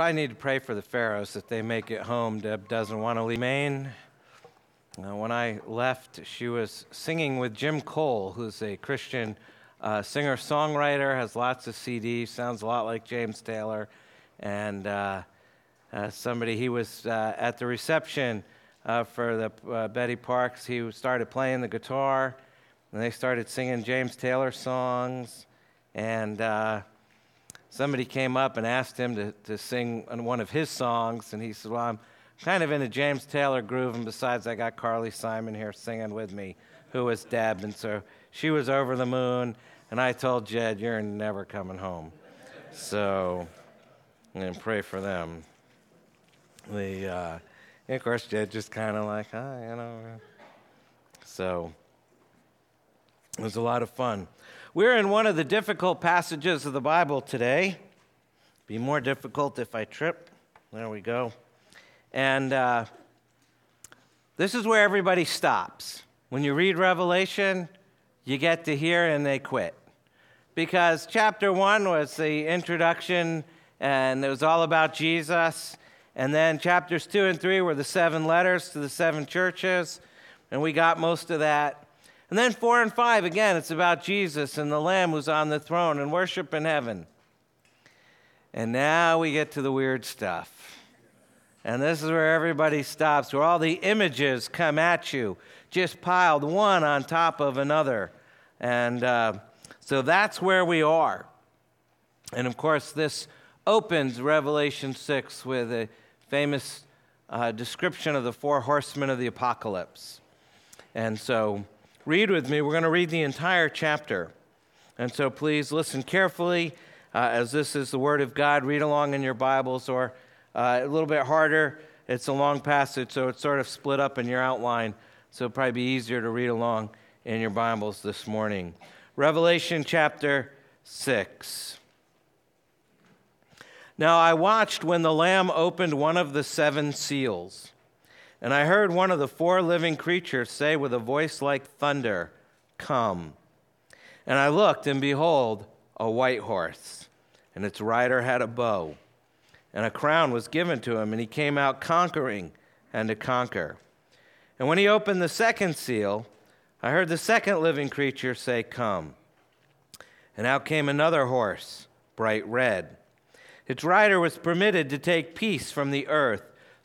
Probably need to pray for the Pharaohs that they make it home. Deb doesn't want to leave Maine. Uh, when I left, she was singing with Jim Cole, who's a Christian uh, singer songwriter, has lots of CDs, sounds a lot like James Taylor. And uh, uh somebody, he was uh, at the reception uh, for the Betty Parks. He started playing the guitar, and they started singing James Taylor songs. And somebody came up and asked him to, to sing one of his songs, and he said, Well, I'm kind of in a James Taylor groove, and besides, I got Carly Simon here singing with me, who was Deb, and so she was over the moon, and I told Jed, You're never coming home. So, and pray for them. The, uh, of course, Jed just kind of like, ah, you know. So, it was a lot of fun. We're in one of the difficult passages of the Bible today. Be more difficult if I trip. There we go. And uh, this is where everybody stops. When you read Revelation, you get to here and they quit. Because chapter one was the introduction, and it was all about Jesus. And then chapters two and three were the seven letters to the seven churches, and we got most of that. And then four and five, again, it's about Jesus and the Lamb who's on the throne and worship in heaven. And now we get to the weird stuff. And this is where everybody stops, where all the images come at you, just piled one on top of another. And uh, so that's where we are. And of course, this opens Revelation 6 with a famous uh, description of the four horsemen of the apocalypse. And so read with me. We're going to read the entire chapter. And so please listen carefully uh, as this is the Word of God. Read along in your Bibles, or uh, a little bit harder. It's a long passage, so it's sort of split up in your outline. So it'll probably be easier to read along in your Bibles this morning. Revelation chapter 6. Now I watched when the Lamb opened one of the seven seals. And I heard one of the four living creatures say with a voice like thunder, Come. And I looked, and behold, a white horse, and its rider had a bow, and a crown was given to him, and he came out conquering and to conquer. And when he opened the second seal, I heard the second living creature say, Come. And out came another horse, bright red. Its rider was permitted to take peace from the earth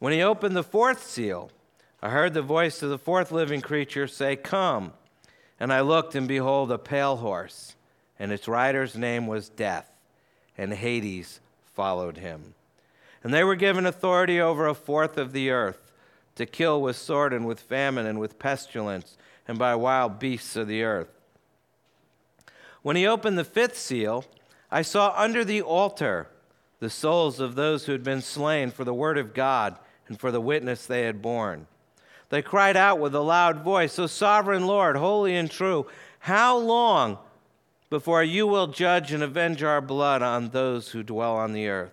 When he opened the fourth seal, I heard the voice of the fourth living creature say, Come. And I looked, and behold, a pale horse, and its rider's name was Death, and Hades followed him. And they were given authority over a fourth of the earth to kill with sword and with famine and with pestilence and by wild beasts of the earth. When he opened the fifth seal, I saw under the altar the souls of those who had been slain for the word of God and for the witness they had borne. They cried out with a loud voice, O sovereign Lord, holy and true, how long before you will judge and avenge our blood on those who dwell on the earth?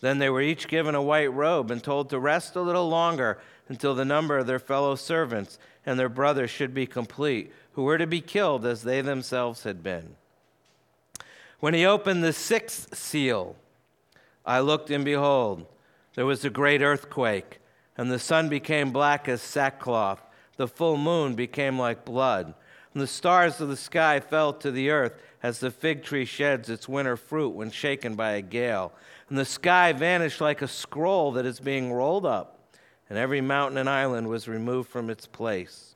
Then they were each given a white robe and told to rest a little longer until the number of their fellow servants and their brothers should be complete, who were to be killed as they themselves had been. When he opened the sixth seal, I looked and behold, there was a great earthquake, and the sun became black as sackcloth. The full moon became like blood. And the stars of the sky fell to the earth as the fig tree sheds its winter fruit when shaken by a gale. And the sky vanished like a scroll that is being rolled up, and every mountain and island was removed from its place.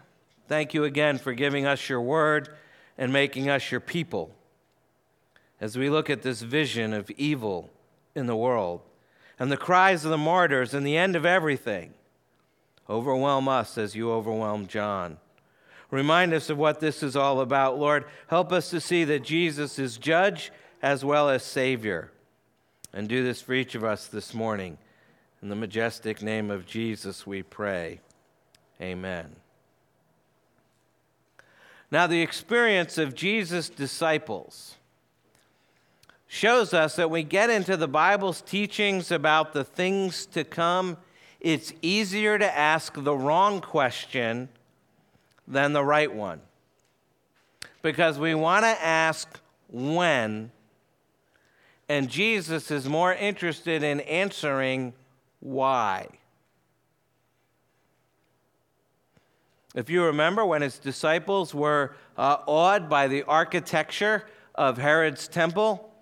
thank you again for giving us your word and making us your people. As we look at this vision of evil in the world and the cries of the martyrs and the end of everything, overwhelm us as you overwhelmed John. Remind us of what this is all about, Lord. Help us to see that Jesus is judge as well as Savior. And do this for each of us this morning. In the majestic name of Jesus, we pray. Amen. Now, the experience of Jesus' disciples shows us that we get into the Bible's teachings about the things to come, it's easier to ask the wrong question than the right one. Because we want to ask when, and Jesus is more interested in answering why. If you remember, when his disciples were uh, awed by the architecture of Herod's temple,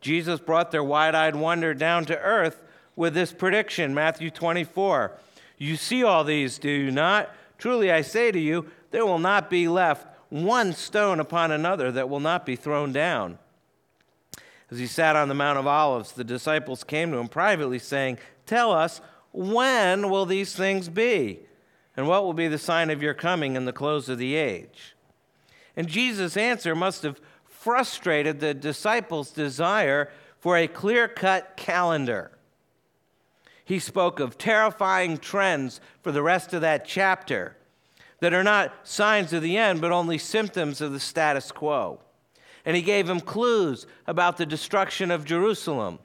Jesus brought their wide eyed wonder down to earth with this prediction Matthew 24. You see all these, do you not? Truly I say to you, there will not be left one stone upon another that will not be thrown down. As he sat on the Mount of Olives, the disciples came to him privately, saying, Tell us, when will these things be? And what will be the sign of your coming and the close of the age? And Jesus' answer must have frustrated the disciples' desire for a clear cut calendar. He spoke of terrifying trends for the rest of that chapter that are not signs of the end, but only symptoms of the status quo. And he gave him clues about the destruction of Jerusalem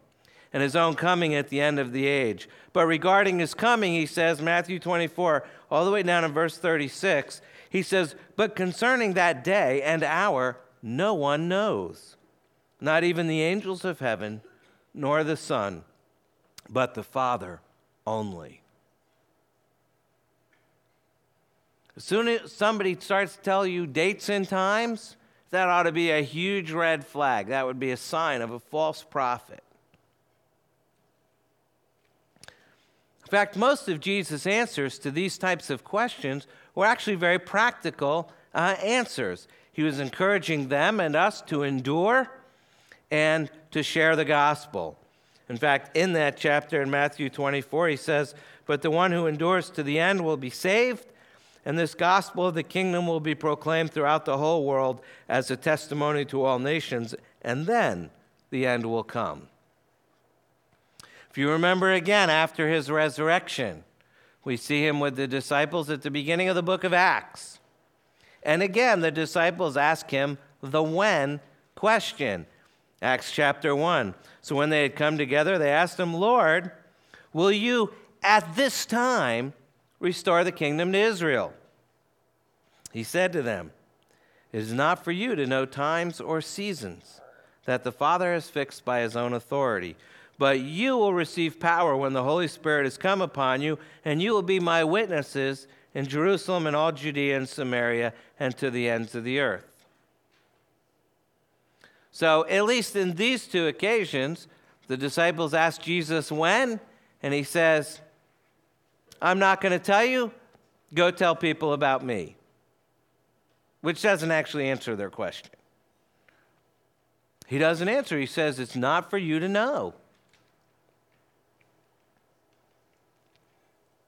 and his own coming at the end of the age. But regarding his coming, he says, Matthew 24, all the way down in verse 36, he says, But concerning that day and hour, no one knows, not even the angels of heaven, nor the Son, but the Father only. As soon as somebody starts to tell you dates and times, that ought to be a huge red flag. That would be a sign of a false prophet. Fact, most of Jesus' answers to these types of questions were actually very practical uh, answers. He was encouraging them and us to endure and to share the gospel. In fact, in that chapter in Matthew 24, he says, But the one who endures to the end will be saved and this gospel of the kingdom will be proclaimed throughout the whole world as a testimony to all nations, and then the end will come. If you remember again, after his resurrection, we see him with the disciples at the beginning of the book of Acts. And again, the disciples ask him the when question. Acts chapter 1. So when they had come together, they asked him, Lord, will you at this time restore the kingdom to Israel. He said to them, It is not for you to know times or seasons that the Father has fixed by his own authority. But you will receive power when the Holy Spirit has come upon you, and you will be my witnesses in Jerusalem and all Judea and Samaria and to the ends of the earth. So, at least in these two occasions, the disciples ask Jesus when, and he says, I'm not going to tell you. Go tell people about me. Which doesn't actually answer their question. He doesn't answer. He says, It's not for you to know.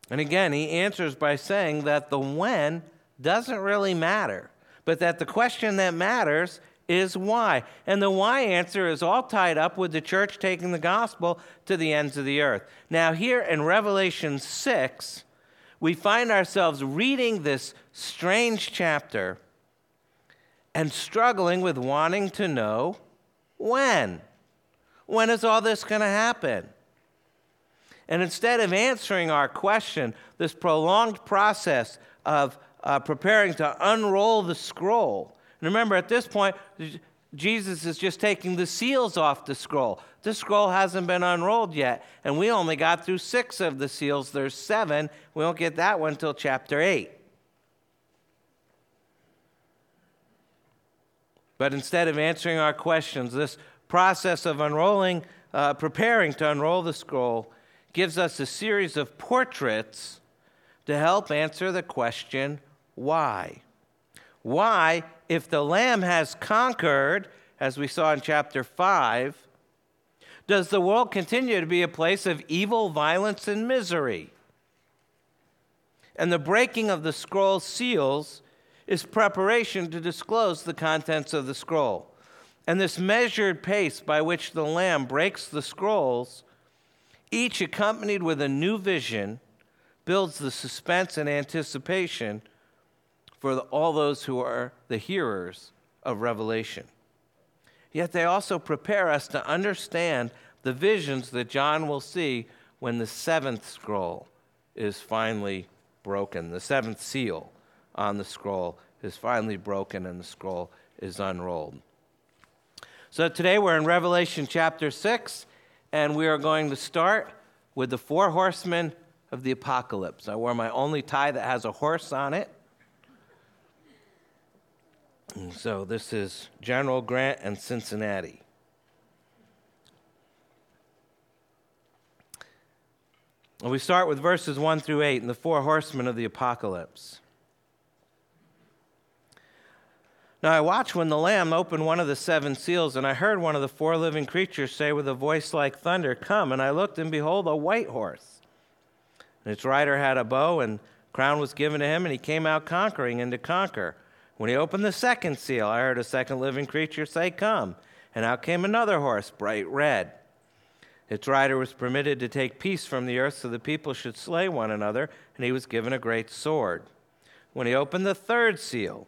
And again, he answers by saying that the when doesn't really matter, but that the question that matters is why. And the why answer is all tied up with the church taking the gospel to the ends of the earth. Now, here in Revelation 6, we find ourselves reading this strange chapter and struggling with wanting to know when. When is all this going to happen? And instead of answering our question, this prolonged process of uh, preparing to unroll the scroll, and remember, at this point, Jesus is just taking the seals off the scroll. The scroll hasn't been unrolled yet, and we only got through six of the seals. There's seven. We won't get that one until chapter 8. But instead of answering our questions, this process of unrolling uh, preparing to unroll the scroll, gives us a series of portraits to help answer the question why? Why, if the Lamb has conquered, as we saw in chapter 5, does the world continue to be a place of evil, violence, and misery? And the breaking of the scroll seals is preparation to disclose the contents of the scroll. And this measured pace by which the Lamb breaks the scrolls, each accompanied with a new vision, builds the suspense and anticipation for the, all those who are the hearers of Revelation. Yet they also prepare us to understand the visions that John will see when the seventh scroll is finally broken. The seventh seal on the scroll is finally broken and the scroll is unrolled. So today we're in Revelation chapter 6, and we are going to start with the four horsemen of the apocalypse. I wore my only tie that has a horse on it. And so this is General Grant and Cincinnati. we start with verses 1 through 8 and the four horsemen of the apocalypse. Now I watched when the Lamb opened one of the seven seals, and I heard one of the four living creatures say with a voice like thunder, Come. And I looked, and behold, a white horse. And its rider had a bow, and crown was given to him, and he came out conquering and to conquer. When he opened the second seal, I heard a second living creature say, Come. And out came another horse, bright red. Its rider was permitted to take peace from the earth so the people should slay one another, and he was given a great sword. When he opened the third seal,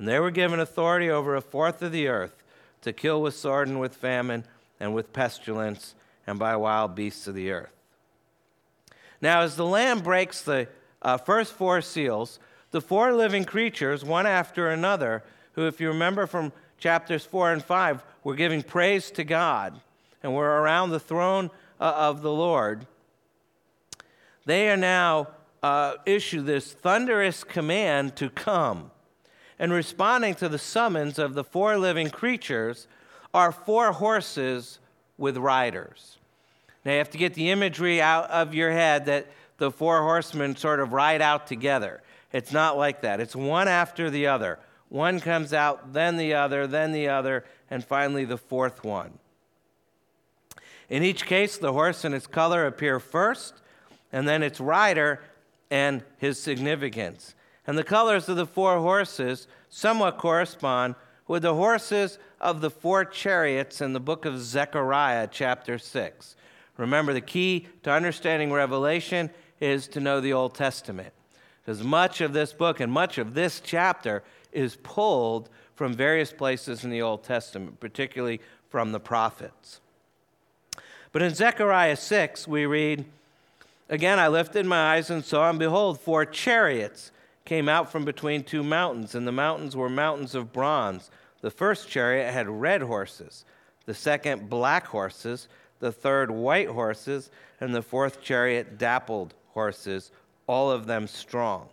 And they were given authority over a fourth of the earth to kill with sword and with famine and with pestilence and by wild beasts of the earth. Now, as the Lamb breaks the uh, first four seals, the four living creatures, one after another, who, if you remember from chapters 4 and 5, were giving praise to God and were around the throne uh, of the Lord, they are now uh, issue this thunderous command to come and responding to the summons of the four living creatures are four horses with riders. Now you have to get the imagery out of your head that the four horsemen sort of ride out together. It's not like that, it's one after the other. One comes out, then the other, then the other, and finally the fourth one. In each case, the horse and its color appear first, and then its rider and his significance. And the colors of the four horses somewhat correspond with the horses of the four chariots in the book of Zechariah, chapter 6. Remember, the key to understanding Revelation is to know the Old Testament. Because much of this book and much of this chapter is pulled from various places in the Old Testament, particularly from the prophets. But in Zechariah 6, we read, Again, I lifted my eyes and saw, and behold, four chariots came out from between two mountains, and the mountains were mountains of bronze. The first chariot had red horses, the second, black horses, the third, white horses, and the fourth chariot, dappled horses, all of them strong.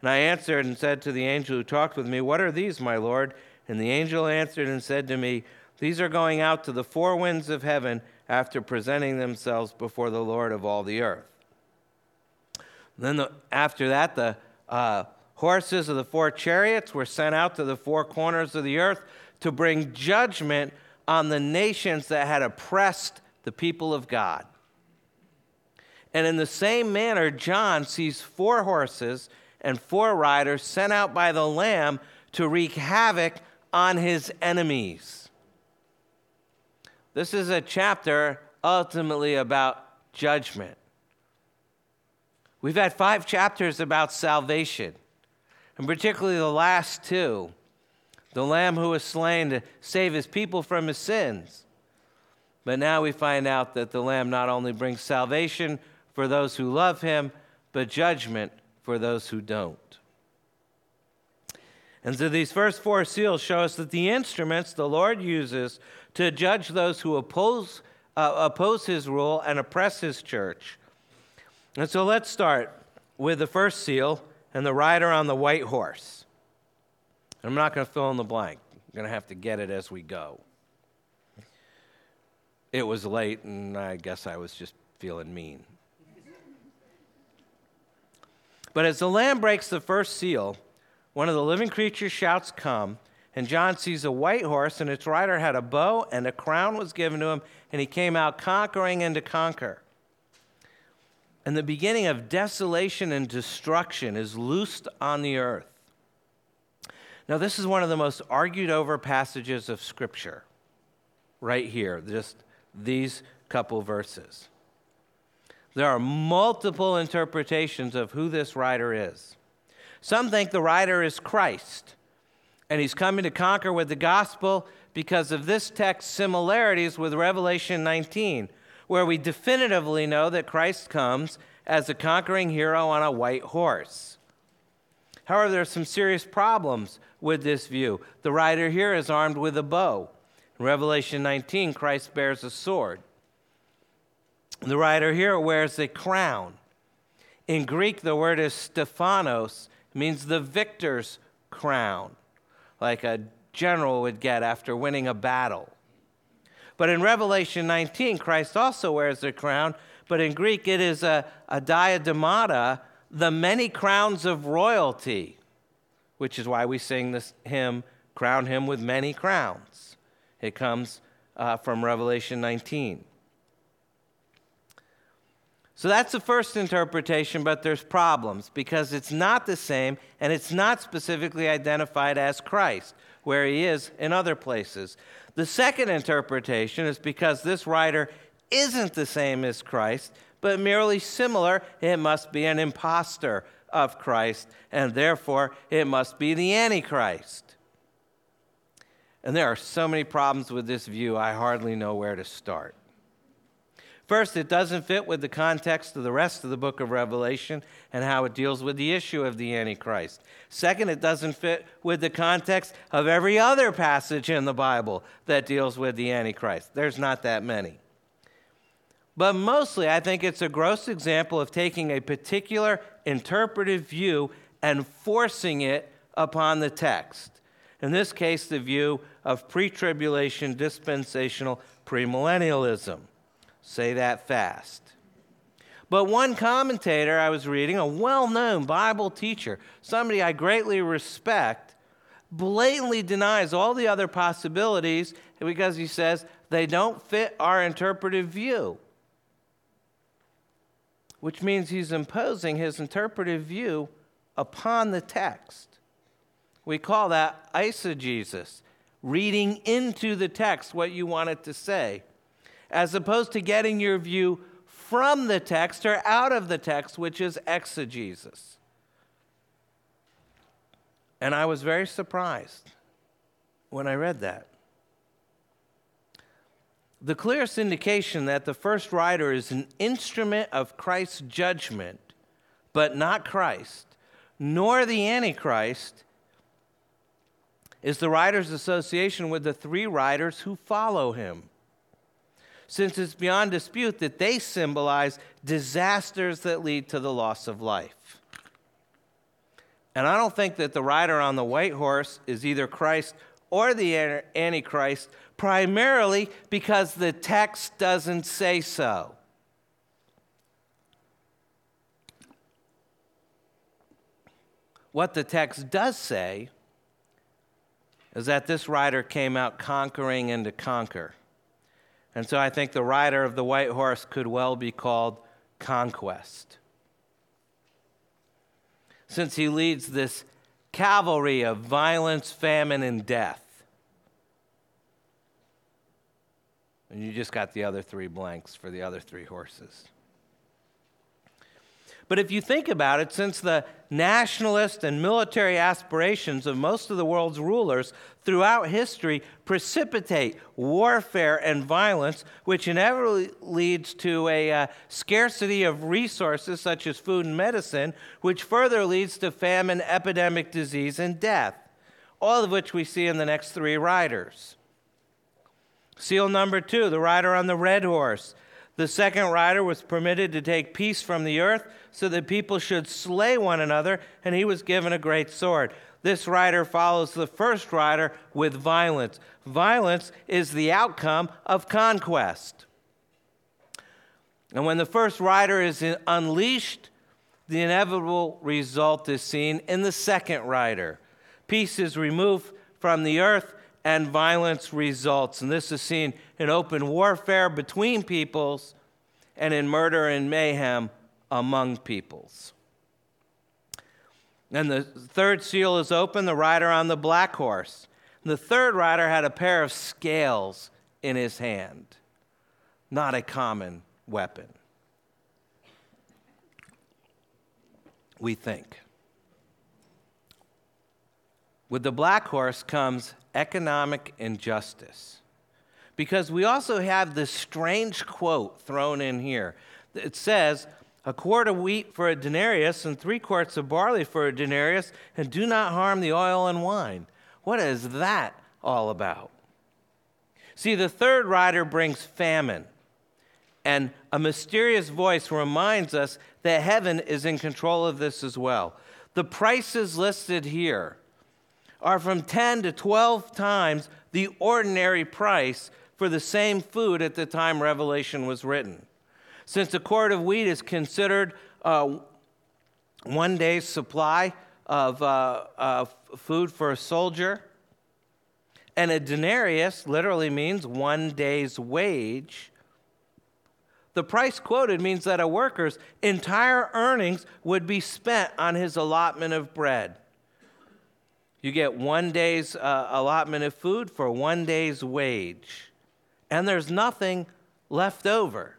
And I answered and said to the angel who talked with me, What are these, my Lord? And the angel answered and said to me, These are going out to the four winds of heaven after presenting themselves before the Lord of all the earth. Then the, after that, the uh, horses of the four chariots were sent out to the four corners of the earth to bring judgment on the nations that had oppressed the people of God. And in the same manner, John sees four horses and four riders sent out by the Lamb to wreak havoc on his enemies. This is a chapter ultimately about judgment. We've had five chapters about salvation, and particularly the last two the Lamb who was slain to save his people from his sins. But now we find out that the Lamb not only brings salvation for those who love him, but judgment for those who don't. And so these first four seals show us that the instruments the Lord uses to judge those who oppose, uh, oppose his rule and oppress his church. And so let's start with the first seal and the rider on the white horse. I'm not going to fill in the blank, I'm going to have to get it as we go. It was late, and I guess I was just feeling mean. But as the lamb breaks the first seal, one of the living creatures shouts, Come. And John sees a white horse, and its rider had a bow, and a crown was given to him, and he came out conquering and to conquer. And the beginning of desolation and destruction is loosed on the earth. Now, this is one of the most argued over passages of Scripture, right here, just these couple verses. There are multiple interpretations of who this writer is. Some think the writer is Christ, and he's coming to conquer with the gospel because of this text's similarities with Revelation 19, where we definitively know that Christ comes as a conquering hero on a white horse. However, there are some serious problems with this view. The rider here is armed with a bow. In Revelation 19, Christ bears a sword. The rider here wears a crown. In Greek, the word is Stephanos, means the victor's crown, like a general would get after winning a battle. But in Revelation 19, Christ also wears a crown, but in Greek it is a, a diademata, the many crowns of royalty, which is why we sing this hymn, Crown Him with Many Crowns. It comes uh, from Revelation 19. So that's the first interpretation, but there's problems because it's not the same and it's not specifically identified as Christ, where he is in other places. The second interpretation is because this writer isn't the same as Christ, but merely similar, it must be an impostor of Christ, and therefore it must be the Antichrist. And there are so many problems with this view, I hardly know where to start. First, it doesn't fit with the context of the rest of the book of Revelation and how it deals with the issue of the Antichrist. Second, it doesn't fit with the context of every other passage in the Bible that deals with the Antichrist. There's not that many. But mostly, I think it's a gross example of taking a particular interpretive view and forcing it upon the text. In this case, the view of pre tribulation dispensational premillennialism. Say that fast. But one commentator I was reading, a well known Bible teacher, somebody I greatly respect, blatantly denies all the other possibilities because he says they don't fit our interpretive view. Which means he's imposing his interpretive view upon the text. We call that eisegesis, reading into the text what you want it to say as opposed to getting your view from the text or out of the text, which is exegesis. And I was very surprised when I read that. The clearest indication that the first rider is an instrument of Christ's judgment, but not Christ, nor the Antichrist, is the rider's association with the three riders who follow him since it's beyond dispute that they symbolize disasters that lead to the loss of life. And I don't think that the rider on the white horse is either Christ or the Antichrist, primarily because the text doesn't say so. What the text does say is that this rider came out conquering and to conquer. And so I think the rider of the white horse could well be called Conquest. Since he leads this cavalry of violence, famine, and death. And you just got the other three blanks for the other three horses. But if you think about it, since the nationalist and military aspirations of most of the world's rulers throughout history precipitate warfare and violence, which inevitably leads to a uh, scarcity of resources such as food and medicine, which further leads to famine, epidemic, disease, and death, all of which we see in the next three riders. Seal number two the rider on the red horse. The second rider was permitted to take peace from the earth so that people should slay one another, and he was given a great sword. This rider follows the first rider with violence. Violence is the outcome of conquest. And when the first rider is unleashed, the inevitable result is seen in the second rider. Peace is removed from the earth, and violence results. And this is seen in open warfare between peoples and in murder and mayhem among peoples. And the third seal is open, the rider on the black horse. The third rider had a pair of scales in his hand, not a common weapon. We think. With the black horse comes economic injustice. Because we also have this strange quote thrown in here. It says, a quart of wheat for a denarius and three quarts of barley for a denarius, and do not harm the oil and wine. What is that all about? See, the third rider brings famine, and a mysterious voice reminds us that heaven is in control of this as well. The prices listed here are from 10 to 12 times the ordinary price for the same food at the time Revelation was written. Since a quart of wheat is considered uh, one day's supply of uh, food for a soldier, and a denarius literally means one day's wage. The price quoted means that a worker's entire earnings would be spent on his allotment of bread. You get one day's uh, allotment of food for one day's wage, and there's nothing left over.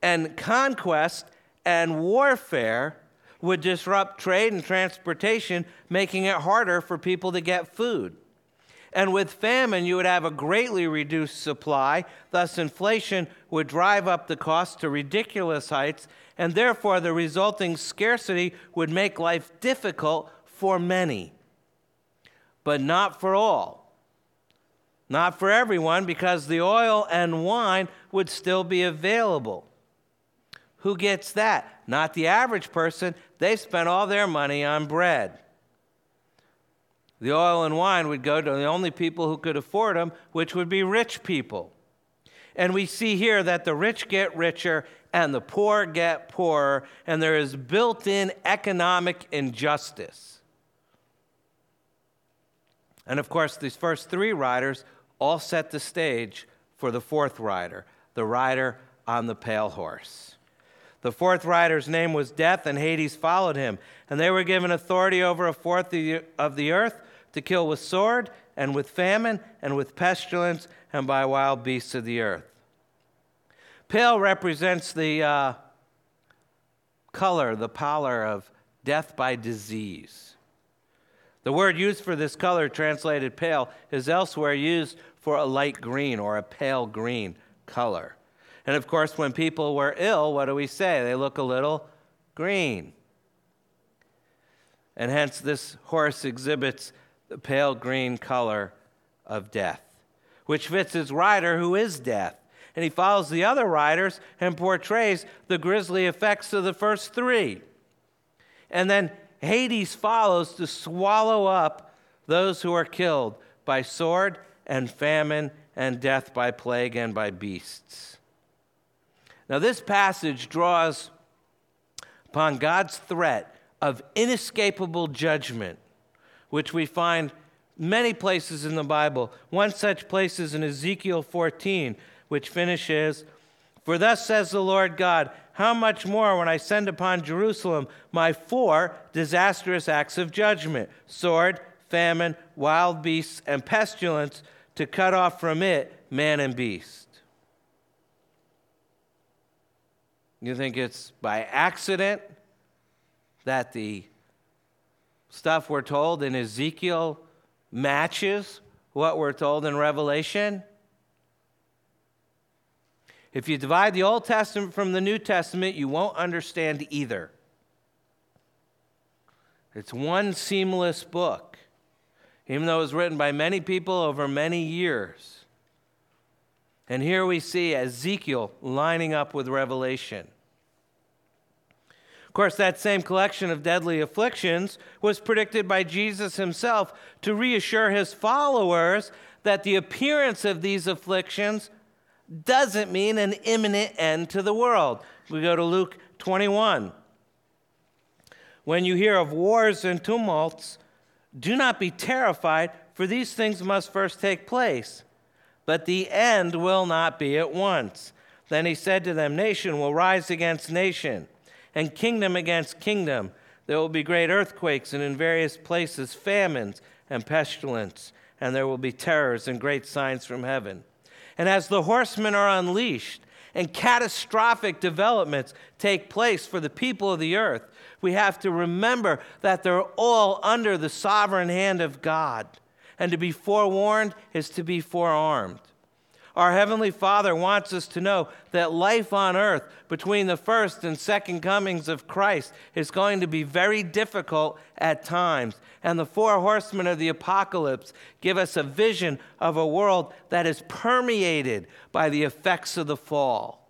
And conquest and warfare would disrupt trade and transportation, making it harder for people to get food. And with famine, you would have a greatly reduced supply. Thus, inflation would drive up the cost to ridiculous heights, and therefore, the resulting scarcity would make life difficult for many but not for all. Not for everyone, because the oil and wine would still be available. Who gets that? Not the average person. They spent all their money on bread. The oil and wine would go to the only people who could afford them, which would be rich people. And we see here that the rich get richer and the poor get poorer, and there is built in economic injustice. And of course, these first three riders all set the stage for the fourth rider, the rider on the pale horse. The fourth rider's name was Death, and Hades followed him. And they were given authority over a fourth of the earth to kill with sword, and with famine, and with pestilence, and by wild beasts of the earth. Pale represents the uh, color, the pallor of death by disease. The word used for this color, translated pale, is elsewhere used for a light green or a pale green color. And of course, when people were ill, what do we say? They look a little green. And hence, this horse exhibits the pale green color of death, which fits his rider, who is death. And he follows the other riders and portrays the grisly effects of the first three. And then Hades follows to swallow up those who are killed by sword and famine and death by plague and by beasts. Now, this passage draws upon God's threat of inescapable judgment, which we find many places in the Bible. One such place is in Ezekiel 14, which finishes For thus says the Lord God, how much more when I send upon Jerusalem my four disastrous acts of judgment sword, famine, wild beasts, and pestilence to cut off from it man and beast. You think it's by accident that the stuff we're told in Ezekiel matches what we're told in Revelation? If you divide the Old Testament from the New Testament, you won't understand either. It's one seamless book, even though it was written by many people over many years. And here we see Ezekiel lining up with Revelation. Of course, that same collection of deadly afflictions was predicted by Jesus himself to reassure his followers that the appearance of these afflictions doesn't mean an imminent end to the world. We go to Luke 21. When you hear of wars and tumults, do not be terrified, for these things must first take place. But the end will not be at once. Then he said to them, Nation will rise against nation, and kingdom against kingdom. There will be great earthquakes, and in various places famines and pestilence, and there will be terrors and great signs from heaven. And as the horsemen are unleashed and catastrophic developments take place for the people of the earth, we have to remember that they're all under the sovereign hand of God. And to be forewarned is to be forearmed. Our Heavenly Father wants us to know that life on earth between the first and second comings of Christ is going to be very difficult at times. And the four horsemen of the apocalypse give us a vision of a world that is permeated by the effects of the fall.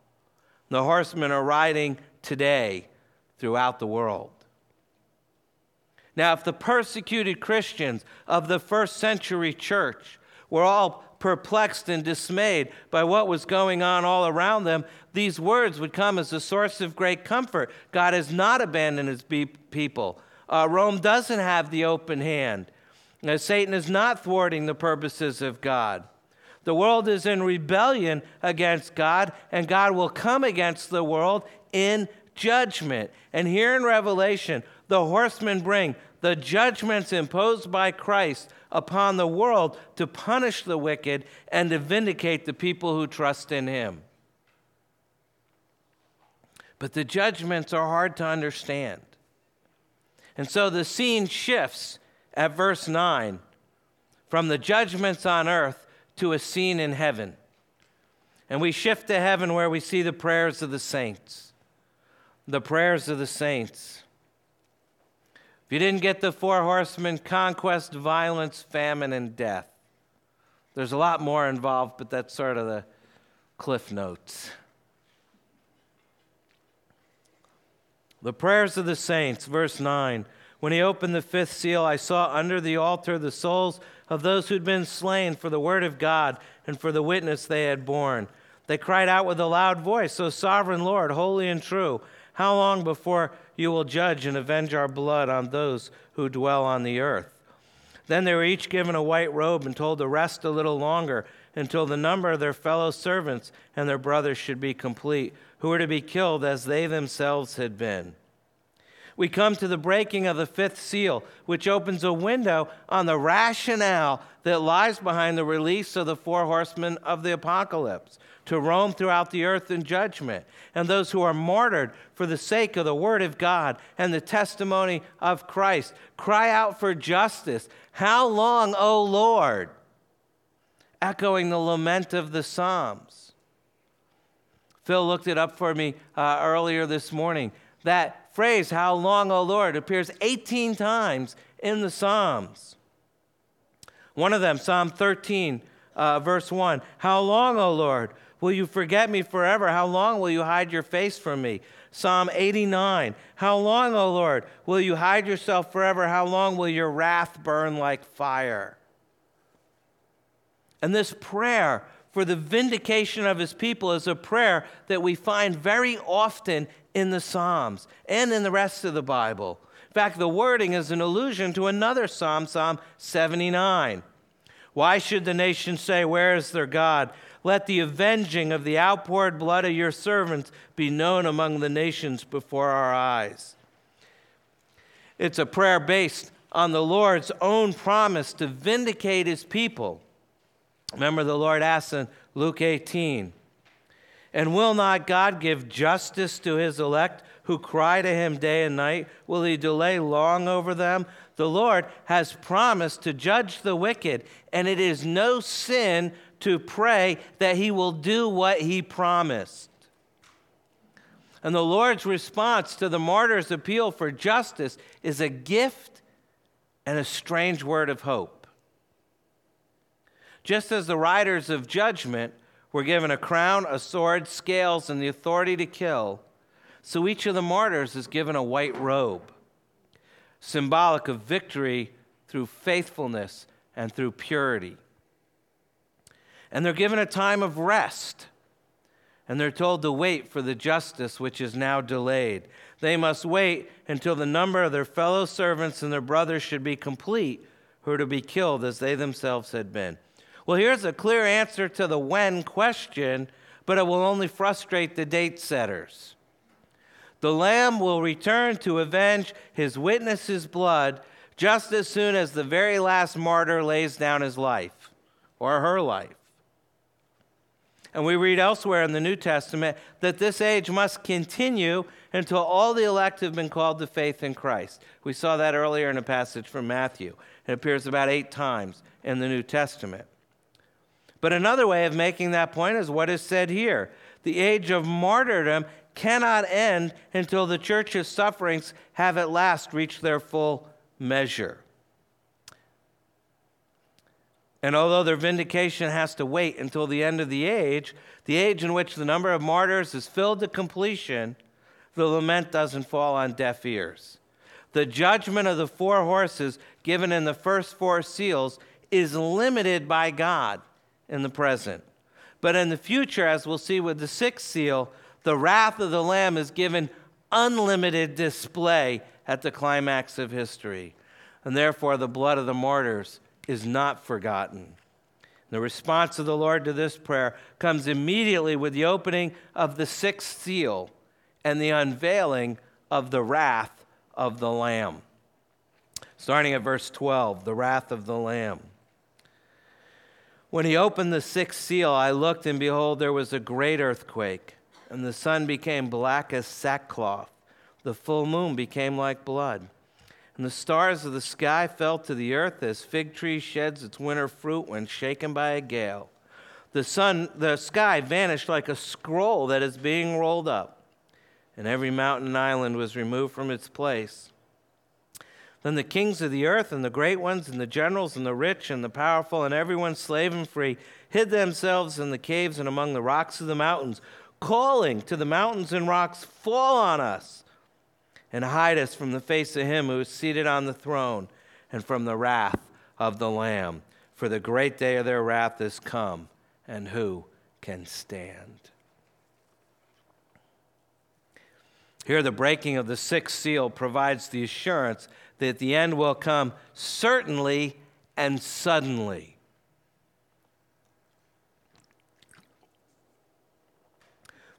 The horsemen are riding today throughout the world. Now, if the persecuted Christians of the first century church were all perplexed and dismayed by what was going on all around them, these words would come as a source of great comfort. God has not abandoned his people. Uh, Rome doesn't have the open hand. Uh, Satan is not thwarting the purposes of God. The world is in rebellion against God, and God will come against the world in judgment. And here in Revelation, the horsemen bring the judgments imposed by Christ upon the world to punish the wicked and to vindicate the people who trust in him. But the judgments are hard to understand. And so the scene shifts at verse 9 from the judgments on earth to a scene in heaven. And we shift to heaven where we see the prayers of the saints. The prayers of the saints. If you didn't get the four horsemen, conquest, violence, famine, and death. There's a lot more involved, but that's sort of the cliff notes. The prayers of the saints, verse 9. When he opened the fifth seal, I saw under the altar the souls of those who'd been slain for the word of God and for the witness they had borne. They cried out with a loud voice, O sovereign Lord, holy and true, how long before you will judge and avenge our blood on those who dwell on the earth. Then they were each given a white robe and told to rest a little longer until the number of their fellow servants and their brothers should be complete, who were to be killed as they themselves had been. We come to the breaking of the fifth seal, which opens a window on the rationale that lies behind the release of the four horsemen of the apocalypse to roam throughout the earth in judgment, and those who are martyred for the sake of the word of God and the testimony of Christ. Cry out for justice. How long, O Lord? Echoing the lament of the Psalms. Phil looked it up for me uh, earlier this morning. That phrase, how long, O Lord, appears 18 times in the Psalms. One of them, Psalm 13, uh, verse 1 How long, O Lord? Will you forget me forever? How long will you hide your face from me? Psalm 89. How long, O Lord, will you hide yourself forever? How long will your wrath burn like fire? And this prayer for the vindication of his people is a prayer that we find very often in the Psalms and in the rest of the Bible. In fact, the wording is an allusion to another Psalm, Psalm 79. Why should the nation say, Where is their God? Let the avenging of the outpoured blood of your servants be known among the nations before our eyes. It's a prayer based on the Lord's own promise to vindicate his people. Remember, the Lord asked in Luke 18. And will not God give justice to his elect who cry to him day and night? Will he delay long over them? The Lord has promised to judge the wicked, and it is no sin to pray that he will do what he promised. And the Lord's response to the martyr's appeal for justice is a gift and a strange word of hope. Just as the riders of judgment were given a crown, a sword, scales, and the authority to kill, so each of the martyrs is given a white robe, symbolic of victory through faithfulness and through purity. And they're given a time of rest and they're told to wait for the justice which is now delayed. They must wait until the number of their fellow servants and their brothers should be complete, who are to be killed as they themselves had been. Well, here's a clear answer to the when question, but it will only frustrate the date setters. The Lamb will return to avenge his witness's blood just as soon as the very last martyr lays down his life or her life. And we read elsewhere in the New Testament that this age must continue until all the elect have been called to faith in Christ. We saw that earlier in a passage from Matthew. It appears about eight times in the New Testament. But another way of making that point is what is said here the age of martyrdom cannot end until the church's sufferings have at last reached their full measure. And although their vindication has to wait until the end of the age, the age in which the number of martyrs is filled to completion, the lament doesn't fall on deaf ears. The judgment of the four horses given in the first four seals is limited by God in the present. But in the future, as we'll see with the sixth seal, the wrath of the Lamb is given unlimited display at the climax of history. And therefore, the blood of the martyrs is not forgotten. The response of the Lord to this prayer comes immediately with the opening of the sixth seal and the unveiling of the wrath of the Lamb. Starting at verse 12, the wrath of the Lamb. When he opened the sixth seal, I looked, and behold, there was a great earthquake, and the sun became black as sackcloth. The full moon became like blood and the stars of the sky fell to the earth as fig tree sheds its winter fruit when shaken by a gale. The sun, the sky vanished like a scroll that is being rolled up, and every mountain and island was removed from its place. Then the kings of the earth and the great ones and the generals and the rich and the powerful and everyone slave and free hid themselves in the caves and among the rocks of the mountains, calling to the mountains and rocks, Fall on us and hide us from the face of him who is seated on the throne and from the wrath of the Lamb. For the great day of their wrath is come, and who can stand? Here, the breaking of the sixth seal provides the assurance that the end will come certainly and suddenly.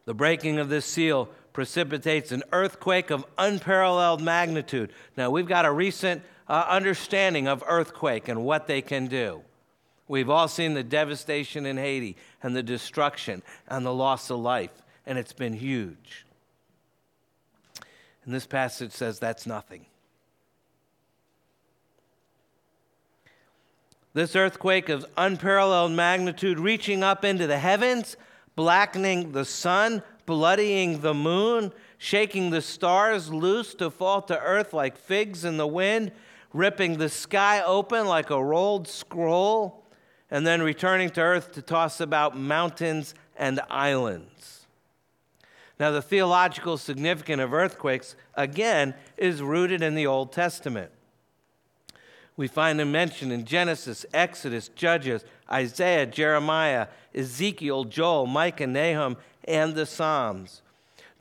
The breaking of this seal precipitates an earthquake of unparalleled magnitude. Now, we've got a recent uh, understanding of earthquake and what they can do. We've all seen the devastation in Haiti and the destruction and the loss of life, and it's been huge. And this passage says that's nothing. This earthquake of unparalleled magnitude reaching up into the heavens, blackening the sun, bloodying the moon, shaking the stars loose to fall to earth like figs in the wind, ripping the sky open like a rolled scroll, and then returning to earth to toss about mountains and islands. Now, the theological significance of earthquakes, again, is rooted in the Old Testament. We find them mentioned in Genesis, Exodus, Judges, Isaiah, Jeremiah, Ezekiel, Joel, Micah, Nahum, and the Psalms.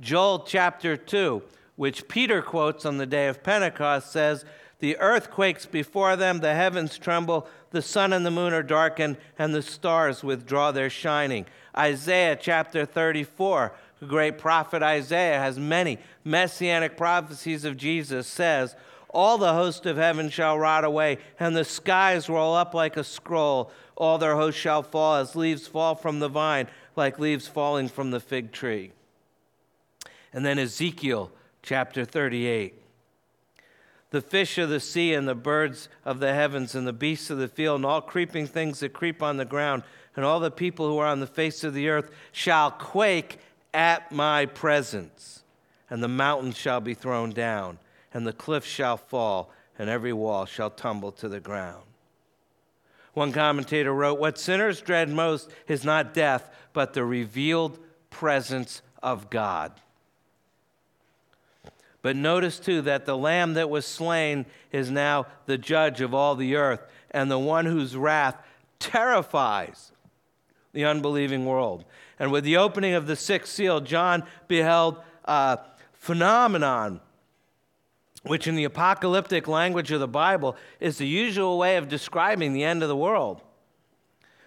Joel chapter 2, which Peter quotes on the day of Pentecost, says, The earth quakes before them, the heavens tremble, the sun and the moon are darkened, and the stars withdraw their shining. Isaiah chapter 34, the great prophet Isaiah has many messianic prophecies of Jesus, says, all the host of heaven shall rot away, and the skies roll up like a scroll. All their hosts shall fall as leaves fall from the vine, like leaves falling from the fig tree. And then Ezekiel chapter 38. The fish of the sea and the birds of the heavens and the beasts of the field and all creeping things that creep on the ground and all the people who are on the face of the earth shall quake at my presence. And the mountains shall be thrown down, and the cliffs shall fall, and every wall shall tumble to the ground. One commentator wrote, What sinners dread most is not death, but the revealed presence of God. But notice too that the lamb that was slain is now the judge of all the earth and the one whose wrath terrifies the unbelieving world. And with the opening of the sixth seal, John beheld a phenomenon which, in the apocalyptic language of the Bible, is the usual way of describing the end of the world.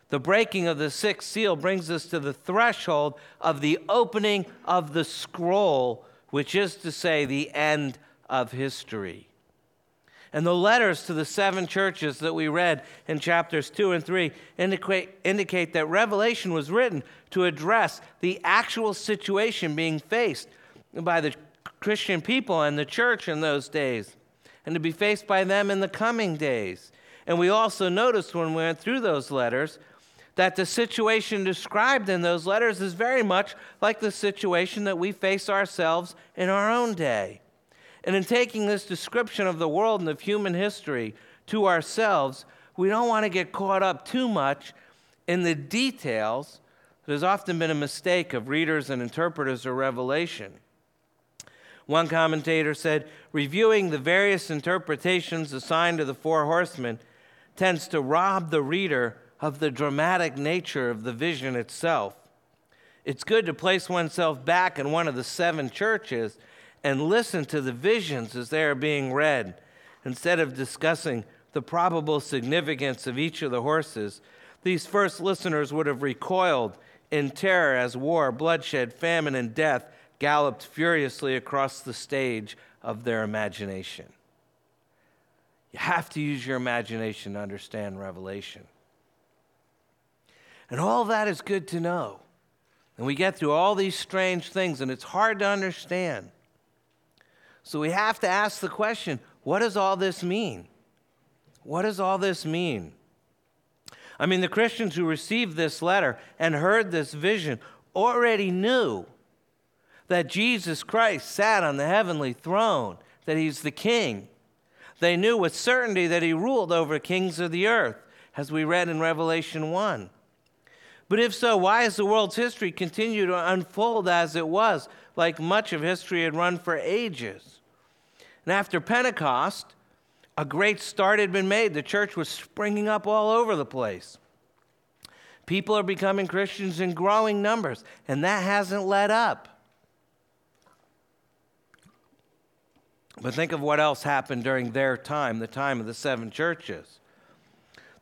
The breaking of the sixth seal brings us to the threshold of the opening of the scroll which is to say, the end of history. And the letters to the seven churches that we read in chapters 2 and 3 indicate, indicate that Revelation was written to address the actual situation being faced by the Christian people and the church in those days, and to be faced by them in the coming days. And we also noticed when we went through those letters that the situation described in those letters is very much like the situation that we face ourselves in our own day. And in taking this description of the world and of human history to ourselves, we don't want to get caught up too much in the details. There's often been a mistake of readers and interpreters of Revelation. One commentator said, reviewing the various interpretations assigned to the four horsemen tends to rob the reader of the dramatic nature of the vision itself. It's good to place oneself back in one of the seven churches and listen to the visions as they are being read instead of discussing the probable significance of each of the horses. These first listeners would have recoiled in terror as war, bloodshed, famine, and death galloped furiously across the stage of their imagination. You have to use your imagination to understand Revelation. And all that is good to know. And we get through all these strange things, and it's hard to understand. So we have to ask the question what does all this mean? What does all this mean? I mean, the Christians who received this letter and heard this vision already knew that Jesus Christ sat on the heavenly throne, that he's the king. They knew with certainty that he ruled over kings of the earth, as we read in Revelation 1. But if so, why has the world's history continued to unfold as it was, like much of history had run for ages? And after Pentecost, a great start had been made. The church was springing up all over the place. People are becoming Christians in growing numbers, and that hasn't let up. But think of what else happened during their time, the time of the seven churches.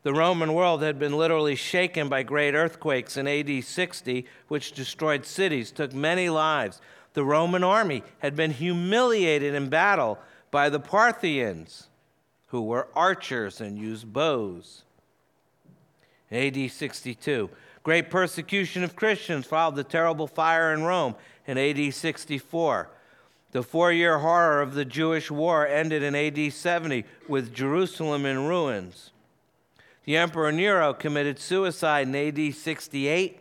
The Roman world had been literally shaken by great earthquakes in AD 60, which destroyed cities, took many lives. The Roman army had been humiliated in battle by the Parthians, who were archers and used bows. In AD 62, great persecution of Christians followed the terrible fire in Rome in AD 64. The four year horror of the Jewish war ended in AD 70 with Jerusalem in ruins. The Emperor Nero committed suicide in AD 68,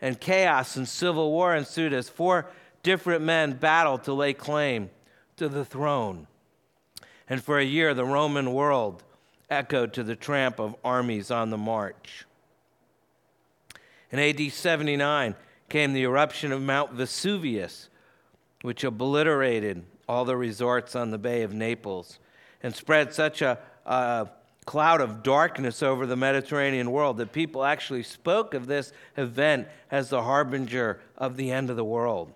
and chaos and civil war ensued as four different men battled to lay claim to the throne. And for a year, the Roman world echoed to the tramp of armies on the march. In AD 79 came the eruption of Mount Vesuvius, which obliterated all the resorts on the Bay of Naples and spread such a, a cloud of darkness over the Mediterranean world that people actually spoke of this event as the harbinger of the end of the world.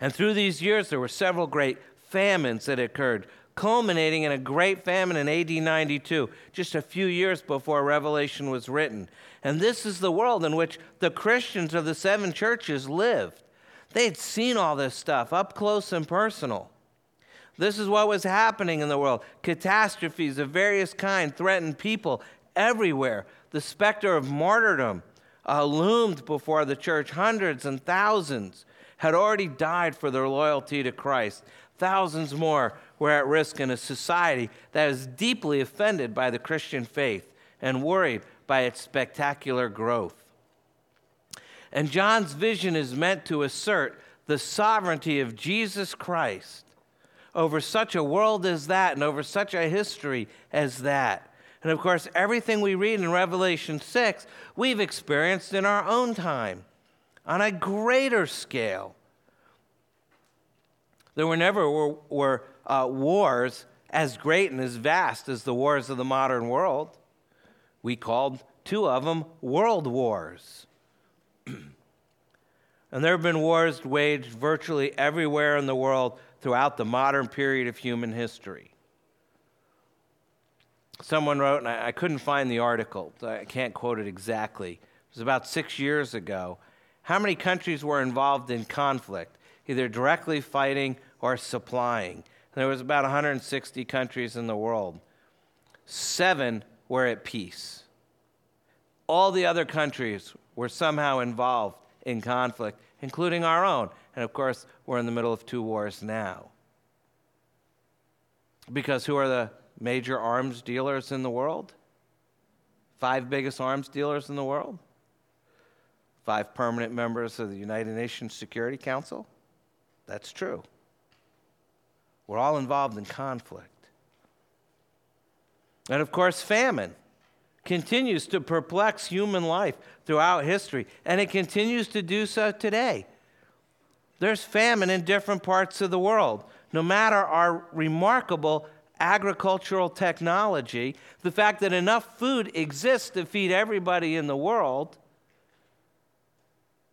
And through these years, there were several great famines that occurred, culminating in a great famine in AD 92, just a few years before Revelation was written. And this is the world in which the Christians of the seven churches lived. They had seen all this stuff up close and personal. This is what was happening in the world. Catastrophes of various kinds threatened people everywhere. The specter of martyrdom uh, loomed before the church. Hundreds and thousands had already died for their loyalty to Christ. Thousands more were at risk in a society that is deeply offended by the Christian faith and worried by its spectacular growth. And John's vision is meant to assert the sovereignty of Jesus Christ over such a world as that and over such a history as that. And of course, everything we read in Revelation 6, we've experienced in our own time on a greater scale. There were never were, were uh, wars as great and as vast as the wars of the modern world. We called two of them world wars. And there have been wars waged virtually everywhere in the world throughout the modern period of human history. Someone wrote, and I, couldn't find the article, so I can't quote it exactly. It was about six years ago. How many countries were involved in conflict, either directly fighting or supplying? There was about 160 countries in the world. Seven were at peace. All the other countries were somehow involved in conflict, including our own. And of course, we're in the middle of two wars now. Because who are the major arms dealers in the world? Five biggest arms dealers in the world? Five permanent members of the United Nations Security Council? That's true. We're all involved in conflict. And of course, famine continues to perplex human life throughout history, and it continues to do so today. There's famine in different parts of the world. No matter our remarkable agricultural technology, the fact that enough food exists to feed everybody in the world,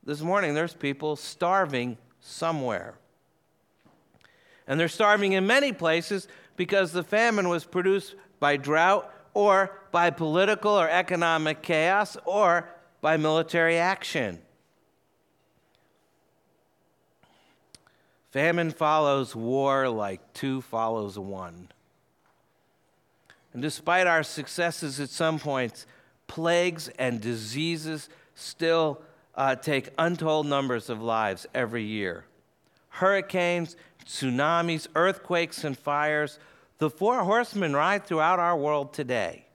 this morning there's people starving somewhere. And they're starving in many places because the famine was produced by drought or by political or economic chaos or by military action. Famine follows war like two follows one. And despite our successes at some points, plagues and diseases still uh, take untold numbers of lives every year. Hurricanes, tsunamis, earthquakes, and fires, the four horsemen ride throughout our world today.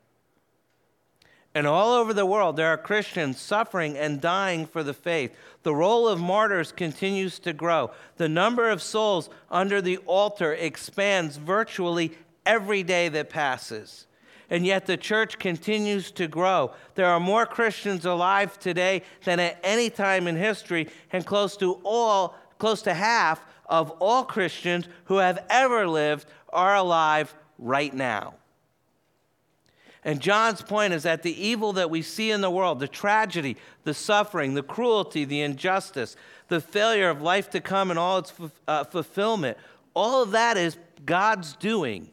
And all over the world, there are Christians suffering and dying for the faith. The role of martyrs continues to grow. The number of souls under the altar expands virtually every day that passes. And yet the church continues to grow. There are more Christians alive today than at any time in history, and close to all, close to half of all Christians who have ever lived are alive right now. And John's point is that the evil that we see in the world, the tragedy, the suffering, the cruelty, the injustice, the failure of life to come and all its uh, fulfillment, all of that is God's doing.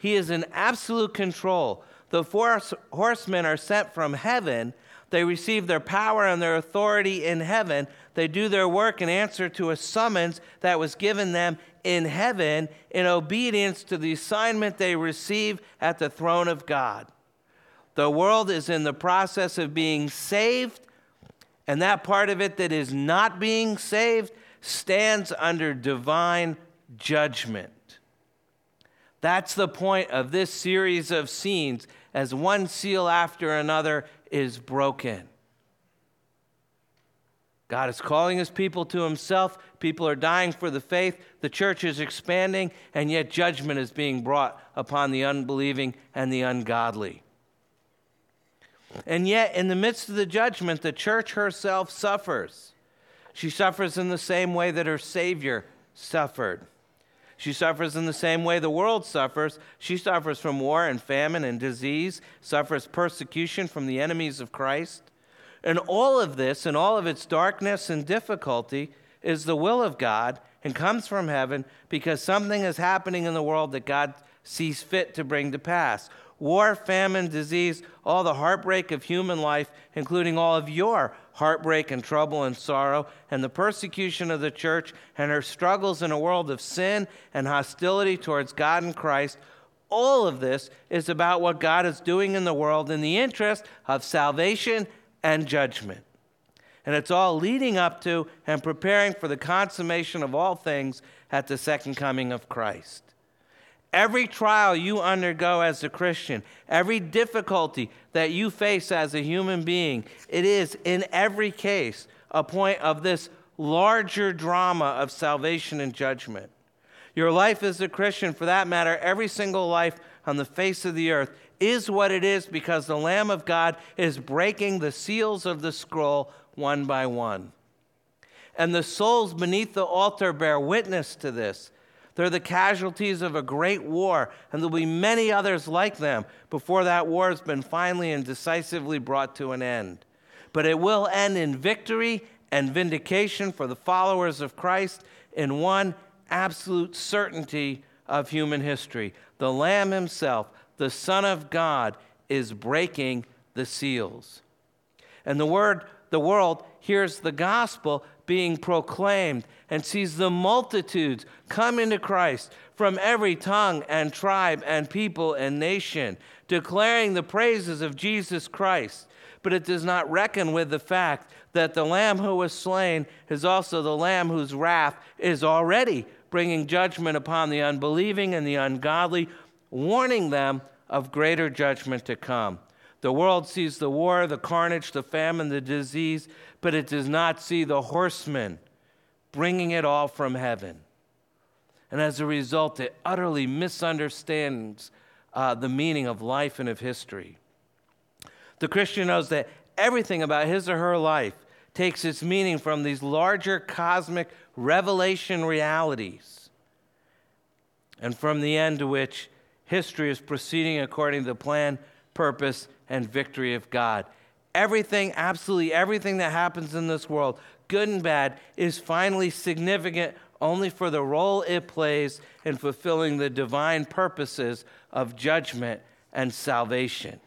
He is in absolute control. The four horsemen are sent from heaven. They receive their power and their authority in heaven. They do their work in answer to a summons that was given them in heaven in obedience to the assignment they receive at the throne of God. The world is in the process of being saved, and that part of it that is not being saved stands under divine judgment. That's the point of this series of scenes as one seal after another is broken. God is calling his people to himself. People are dying for the faith. The church is expanding, and yet judgment is being brought upon the unbelieving and the ungodly. And yet, in the midst of the judgment, the church herself suffers. She suffers in the same way that her Savior suffered. She suffers in the same way the world suffers. She suffers from war and famine and disease, suffers persecution from the enemies of Christ. And all of this, and all of its darkness and difficulty, is the will of God and comes from heaven because something is happening in the world that God sees fit to bring to pass war, famine, disease, all the heartbreak of human life, including all of your heartbreak and trouble and sorrow, and the persecution of the church and her struggles in a world of sin and hostility towards God and Christ. All of this is about what God is doing in the world in the interest of salvation and judgment. And it's all leading up to and preparing for the consummation of all things at the second coming of Christ. Every trial you undergo as a Christian, every difficulty that you face as a human being, it is in every case a point of this larger drama of salvation and judgment. Your life as a Christian, for that matter, every single life on the face of the earth, is what it is because the Lamb of God is breaking the seals of the scroll one by one. And the souls beneath the altar bear witness to this. They're the casualties of a great war, and there'll be many others like them before that war has been finally and decisively brought to an end. But it will end in victory and vindication for the followers of Christ in one absolute certainty of human history. The Lamb Himself, the Son of God, is breaking the seals. And the word, the world hears the gospel being proclaimed and sees the multitudes come into Christ from every tongue and tribe and people and nation, declaring the praises of Jesus Christ. But it does not reckon with the fact that the Lamb who was slain is also the Lamb whose wrath is already bringing judgment upon the unbelieving and the ungodly, warning them of greater judgment to come. The world sees the war, the carnage, the famine, the disease, but it does not see the horsemen bringing it all from heaven. And as a result, it utterly misunderstands uh, the meaning of life and of history. The Christian knows that everything about his or her life takes its meaning from these larger cosmic revelation realities, and from the end to which history is proceeding according to the plan, purpose, and victory of God. Everything, absolutely everything that happens in this world, good and bad, is finally significant only for the role it plays in fulfilling the divine purposes of judgment and salvation.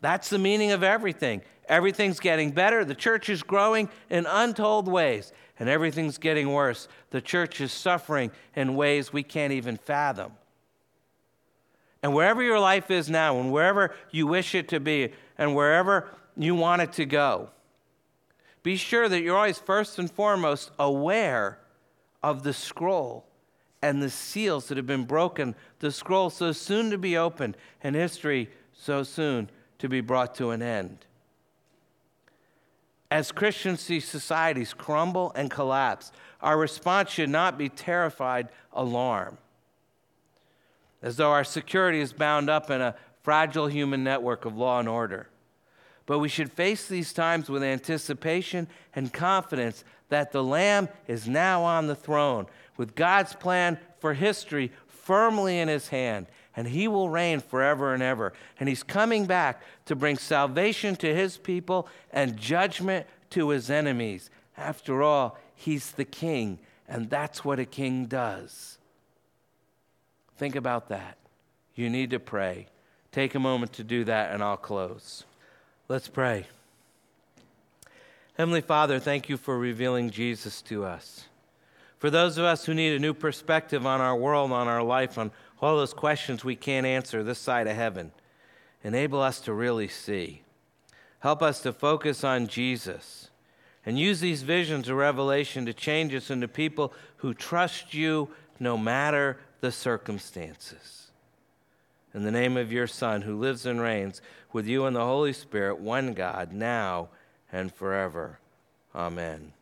That's the meaning of everything. Everything's getting better. The church is growing in untold ways, and everything's getting worse. The church is suffering in ways we can't even fathom. And wherever your life is now, and wherever you wish it to be, and wherever you want it to go, be sure that you're always first and foremost aware of the scroll and the seals that have been broken, the scroll so soon to be opened, and history so soon to be brought to an end. As Christians see societies crumble and collapse, our response should not be terrified alarm as though our security is bound up in a fragile human network of law and order. But we should face these times with anticipation and confidence that the Lamb is now on the throne, with God's plan for history firmly in his hand, and he will reign forever and ever. And he's coming back to bring salvation to his people and judgment to his enemies. After all, he's the king, and that's what a king does. Think about that. You need to pray. Take a moment to do that, and I'll close. Let's pray. Heavenly Father, thank you for revealing Jesus to us. For those of us who need a new perspective on our world, on our life, on all those questions we can't answer this side of heaven, enable us to really see. Help us to focus on Jesus and use these visions of revelation to change us into people who trust you no matter the circumstances. In the name of your Son, who lives and reigns with you and the Holy Spirit, one God, now and forever. Amen.